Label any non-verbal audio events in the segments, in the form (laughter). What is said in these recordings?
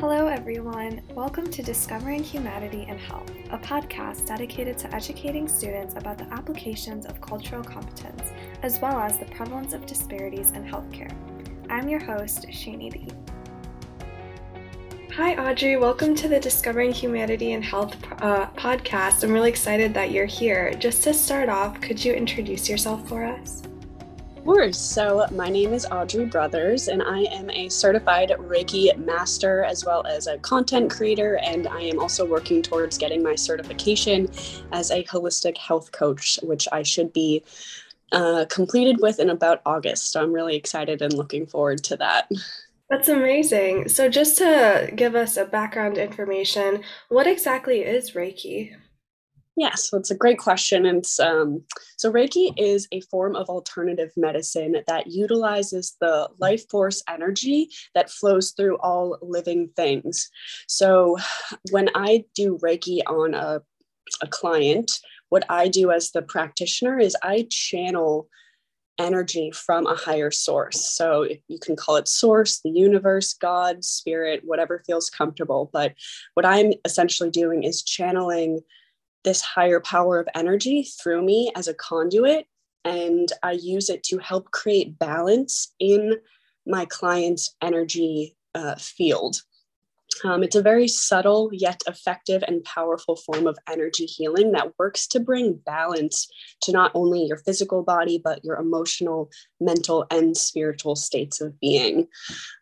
Hello, everyone. Welcome to Discovering Humanity and Health, a podcast dedicated to educating students about the applications of cultural competence, as well as the prevalence of disparities in healthcare. I'm your host, Shani B. Hi, Audrey. Welcome to the Discovering Humanity and Health uh, podcast. I'm really excited that you're here. Just to start off, could you introduce yourself for us? Course. So, my name is Audrey Brothers, and I am a certified Reiki master as well as a content creator. And I am also working towards getting my certification as a holistic health coach, which I should be uh, completed with in about August. So, I'm really excited and looking forward to that. That's amazing. So, just to give us a background information, what exactly is Reiki? Yes, it's a great question. And um, so, Reiki is a form of alternative medicine that utilizes the life force energy that flows through all living things. So, when I do Reiki on a, a client, what I do as the practitioner is I channel energy from a higher source. So you can call it source, the universe, God, spirit, whatever feels comfortable. But what I'm essentially doing is channeling this higher power of energy through me as a conduit and I use it to help create balance in my client's energy uh, field. Um, it's a very subtle yet effective and powerful form of energy healing that works to bring balance to not only your physical body, but your emotional, mental, and spiritual states of being.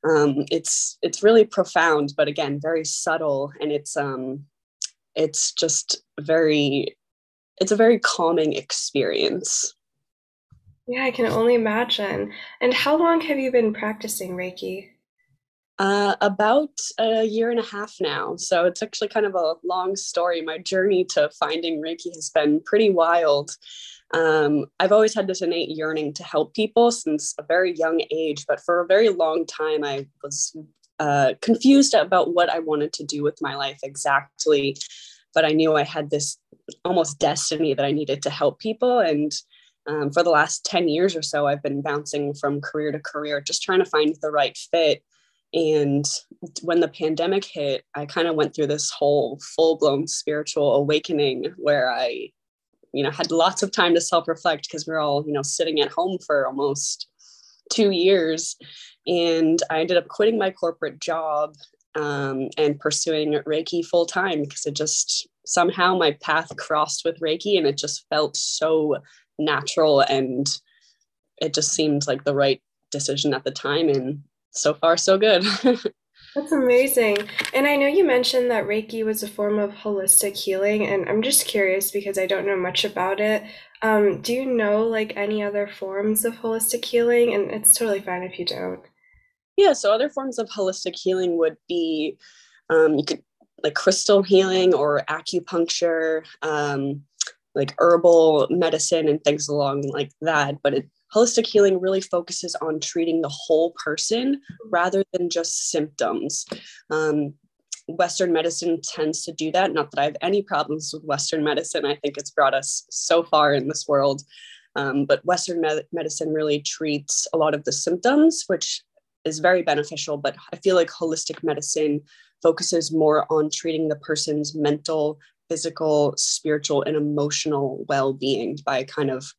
Um, it's it's really profound, but again, very subtle, and it's um, it's just very it's a very calming experience yeah i can only imagine and how long have you been practicing reiki uh, about a year and a half now. So it's actually kind of a long story. My journey to finding Reiki has been pretty wild. Um, I've always had this innate yearning to help people since a very young age, but for a very long time, I was uh, confused about what I wanted to do with my life exactly. But I knew I had this almost destiny that I needed to help people. And um, for the last 10 years or so, I've been bouncing from career to career, just trying to find the right fit. And when the pandemic hit, I kind of went through this whole full blown spiritual awakening where I, you know, had lots of time to self reflect because we we're all, you know, sitting at home for almost two years. And I ended up quitting my corporate job um, and pursuing Reiki full time because it just somehow my path crossed with Reiki and it just felt so natural and it just seemed like the right decision at the time. And so far, so good. (laughs) That's amazing. And I know you mentioned that Reiki was a form of holistic healing, and I'm just curious because I don't know much about it. Um, do you know like any other forms of holistic healing? And it's totally fine if you don't. Yeah, so other forms of holistic healing would be um, you could like crystal healing or acupuncture, um, like herbal medicine and things along like that. But it, holistic healing really focuses on treating the whole person rather than just symptoms. Um, Western medicine tends to do that. Not that I have any problems with Western medicine. I think it's brought us so far in this world. Um, but Western med- medicine really treats a lot of the symptoms, which is very beneficial, but I feel like holistic medicine focuses more on treating the person's mental, physical, spiritual, and emotional well being by kind of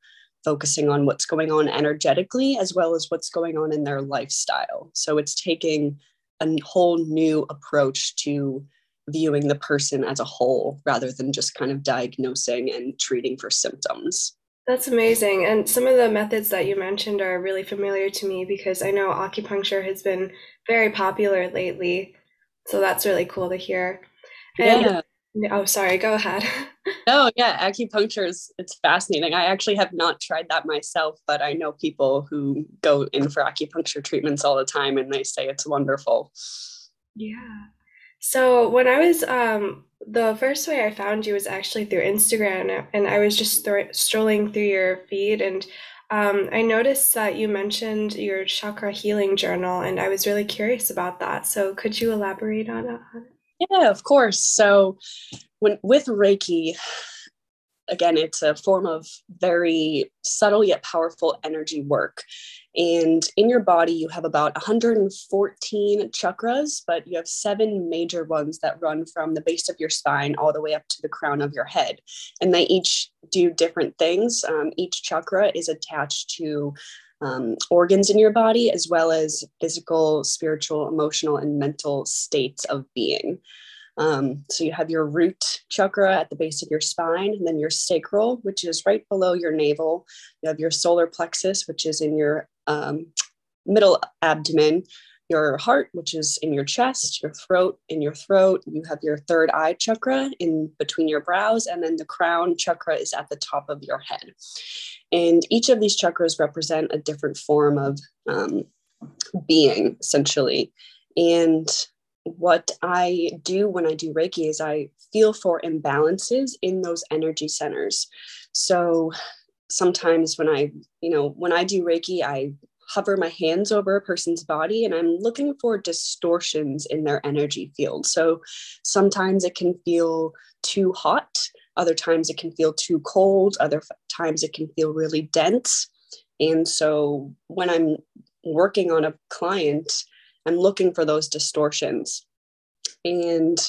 focusing on what's going on energetically as well as what's going on in their lifestyle. So it's taking a whole new approach to viewing the person as a whole rather than just kind of diagnosing and treating for symptoms. That's amazing. And some of the methods that you mentioned are really familiar to me because I know acupuncture has been very popular lately. So that's really cool to hear. And, yeah. Oh, sorry. Go ahead. (laughs) oh, yeah. Acupuncture is it's fascinating. I actually have not tried that myself, but I know people who go in for acupuncture treatments all the time and they say it's wonderful. Yeah. So when I was um the first way I found you was actually through Instagram, and I was just strolling through your feed, and um, I noticed that you mentioned your chakra healing journal, and I was really curious about that. So could you elaborate on it? Yeah, of course. So when with Reiki, again, it's a form of very subtle yet powerful energy work. And in your body, you have about 114 chakras, but you have seven major ones that run from the base of your spine all the way up to the crown of your head. And they each do different things. Um, each chakra is attached to um, organs in your body, as well as physical, spiritual, emotional, and mental states of being. Um, so you have your root chakra at the base of your spine, and then your sacral, which is right below your navel. You have your solar plexus, which is in your um, middle abdomen, your heart, which is in your chest, your throat, in your throat. You have your third eye chakra in between your brows, and then the crown chakra is at the top of your head. And each of these chakras represent a different form of um, being, essentially. And what I do when I do Reiki is I feel for imbalances in those energy centers. So sometimes when I, you know, when I do Reiki, I hover my hands over a person's body and I'm looking for distortions in their energy field. So sometimes it can feel too hot, other times it can feel too cold, other times it can feel really dense. And so when I'm working on a client, I'm looking for those distortions. And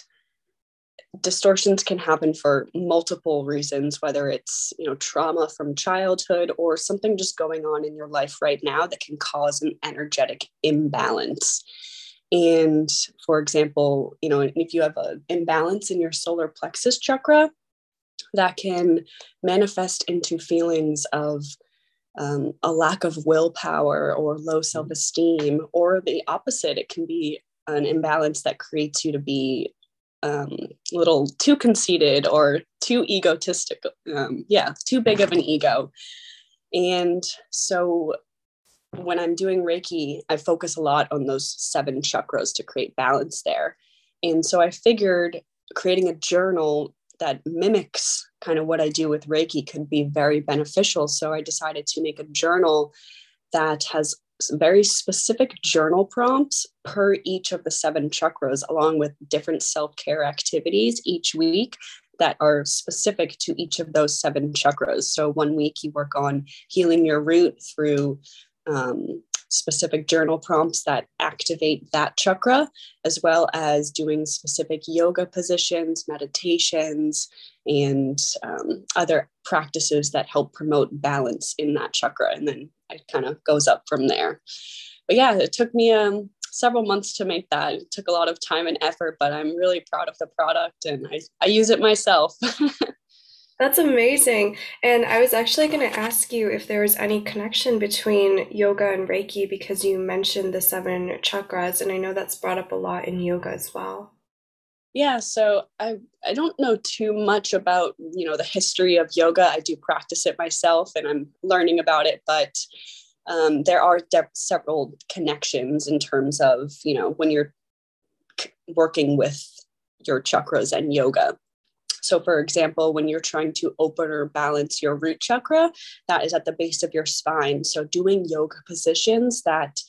distortions can happen for multiple reasons whether it's you know trauma from childhood or something just going on in your life right now that can cause an energetic imbalance and for example you know if you have an imbalance in your solar plexus chakra that can manifest into feelings of um, a lack of willpower or low self-esteem or the opposite it can be an imbalance that creates you to be um, a little too conceited or too egotistic um, yeah too big of an (laughs) ego. And so when i'm doing reiki i focus a lot on those seven chakras to create balance there. And so i figured creating a journal that mimics kind of what I do with Reiki could be very beneficial. So I decided to make a journal that has very specific journal prompts per each of the seven chakras, along with different self care activities each week that are specific to each of those seven chakras. So one week you work on healing your root through um, specific journal prompts that activate that chakra, as well as doing specific yoga positions, meditations, and um, other practices that help promote balance in that chakra. And then it kind of goes up from there. But yeah, it took me um, several months to make that. It took a lot of time and effort, but I'm really proud of the product and I, I use it myself. (laughs) That's amazing. And I was actually going to ask you if there was any connection between yoga and Reiki because you mentioned the seven chakras, and I know that's brought up a lot in yoga as well. Yeah, so I I don't know too much about, you know, the history of yoga. I do practice it myself and I'm learning about it, but um, there are de- several connections in terms of, you know, when you're working with your chakras and yoga. So, for example, when you're trying to open or balance your root chakra, that is at the base of your spine. So, doing yoga positions that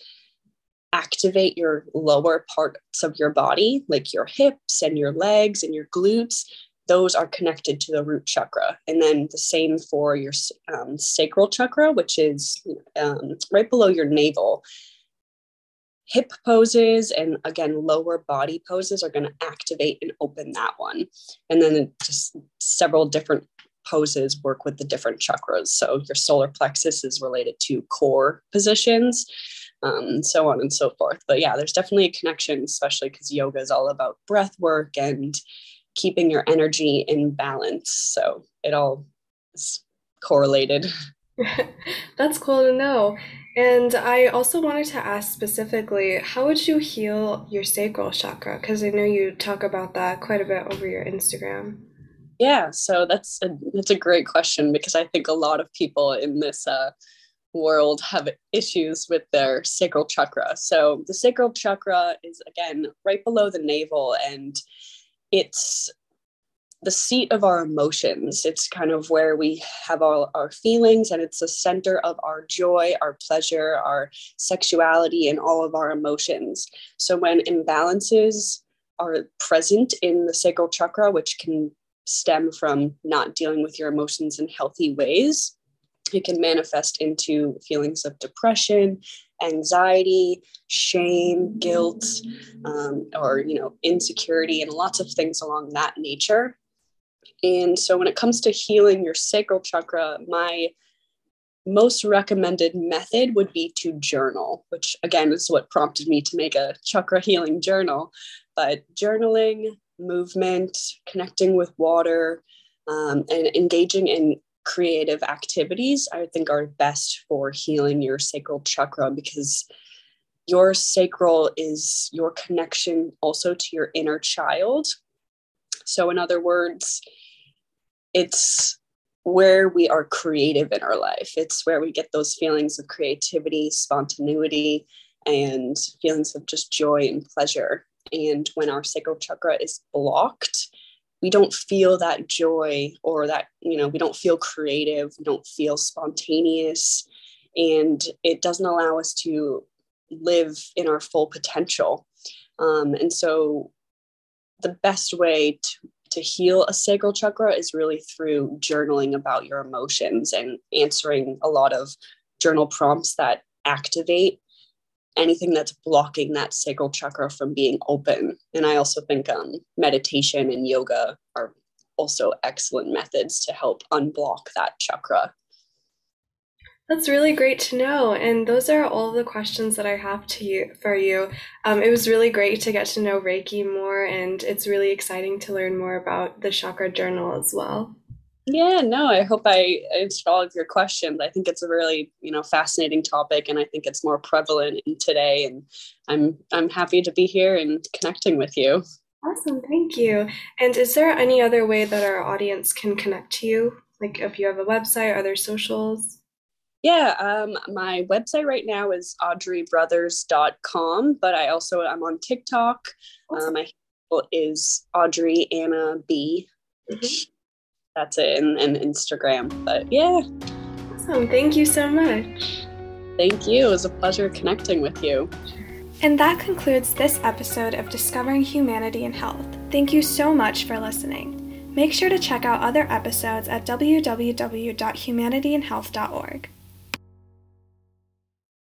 activate your lower parts of your body, like your hips and your legs and your glutes, those are connected to the root chakra. And then the same for your um, sacral chakra, which is um, right below your navel hip poses and again lower body poses are going to activate and open that one. And then just several different poses work with the different chakras. So your solar plexus is related to core positions um, so on and so forth. But yeah there's definitely a connection especially because yoga is all about breath work and keeping your energy in balance. So it all is correlated (laughs) (laughs) That's cool to know. And I also wanted to ask specifically, how would you heal your sacral chakra? Because I know you talk about that quite a bit over your Instagram. Yeah, so that's a that's a great question because I think a lot of people in this uh, world have issues with their sacral chakra. So the sacral chakra is again right below the navel, and it's the seat of our emotions. It's kind of where we have all our feelings, and it's the center of our joy, our pleasure, our sexuality, and all of our emotions. So when imbalances are present in the sacral chakra, which can stem from not dealing with your emotions in healthy ways. It can manifest into feelings of depression, anxiety, shame, guilt, um, or you know, insecurity, and lots of things along that nature. And so, when it comes to healing your sacral chakra, my most recommended method would be to journal, which again is what prompted me to make a chakra healing journal. But journaling, movement, connecting with water, um, and engaging in creative activities, I think are best for healing your sacral chakra because your sacral is your connection also to your inner child. So, in other words, it's where we are creative in our life. It's where we get those feelings of creativity, spontaneity, and feelings of just joy and pleasure. And when our sacral chakra is blocked, we don't feel that joy or that, you know, we don't feel creative, we don't feel spontaneous, and it doesn't allow us to live in our full potential. Um, and so, the best way to to heal a sacral chakra is really through journaling about your emotions and answering a lot of journal prompts that activate anything that's blocking that sacral chakra from being open. And I also think um, meditation and yoga are also excellent methods to help unblock that chakra. That's really great to know. And those are all the questions that I have to you for you. Um, it was really great to get to know Reiki more, and it's really exciting to learn more about the chakra journal as well. Yeah, no, I hope I answered all of your questions. I think it's a really, you know, fascinating topic and I think it's more prevalent in today and I'm I'm happy to be here and connecting with you. Awesome, thank you. And is there any other way that our audience can connect to you? Like if you have a website, other socials? Yeah, um, my website right now is audreybrothers.com, but I also I'm on TikTok. Um, my handle is Audrey Anna B. Mm-hmm. That's it, and, and Instagram. But yeah. Awesome. Thank you so much. Thank you. It was a pleasure connecting with you. And that concludes this episode of Discovering Humanity and Health. Thank you so much for listening. Make sure to check out other episodes at www.humanityandhealth.org.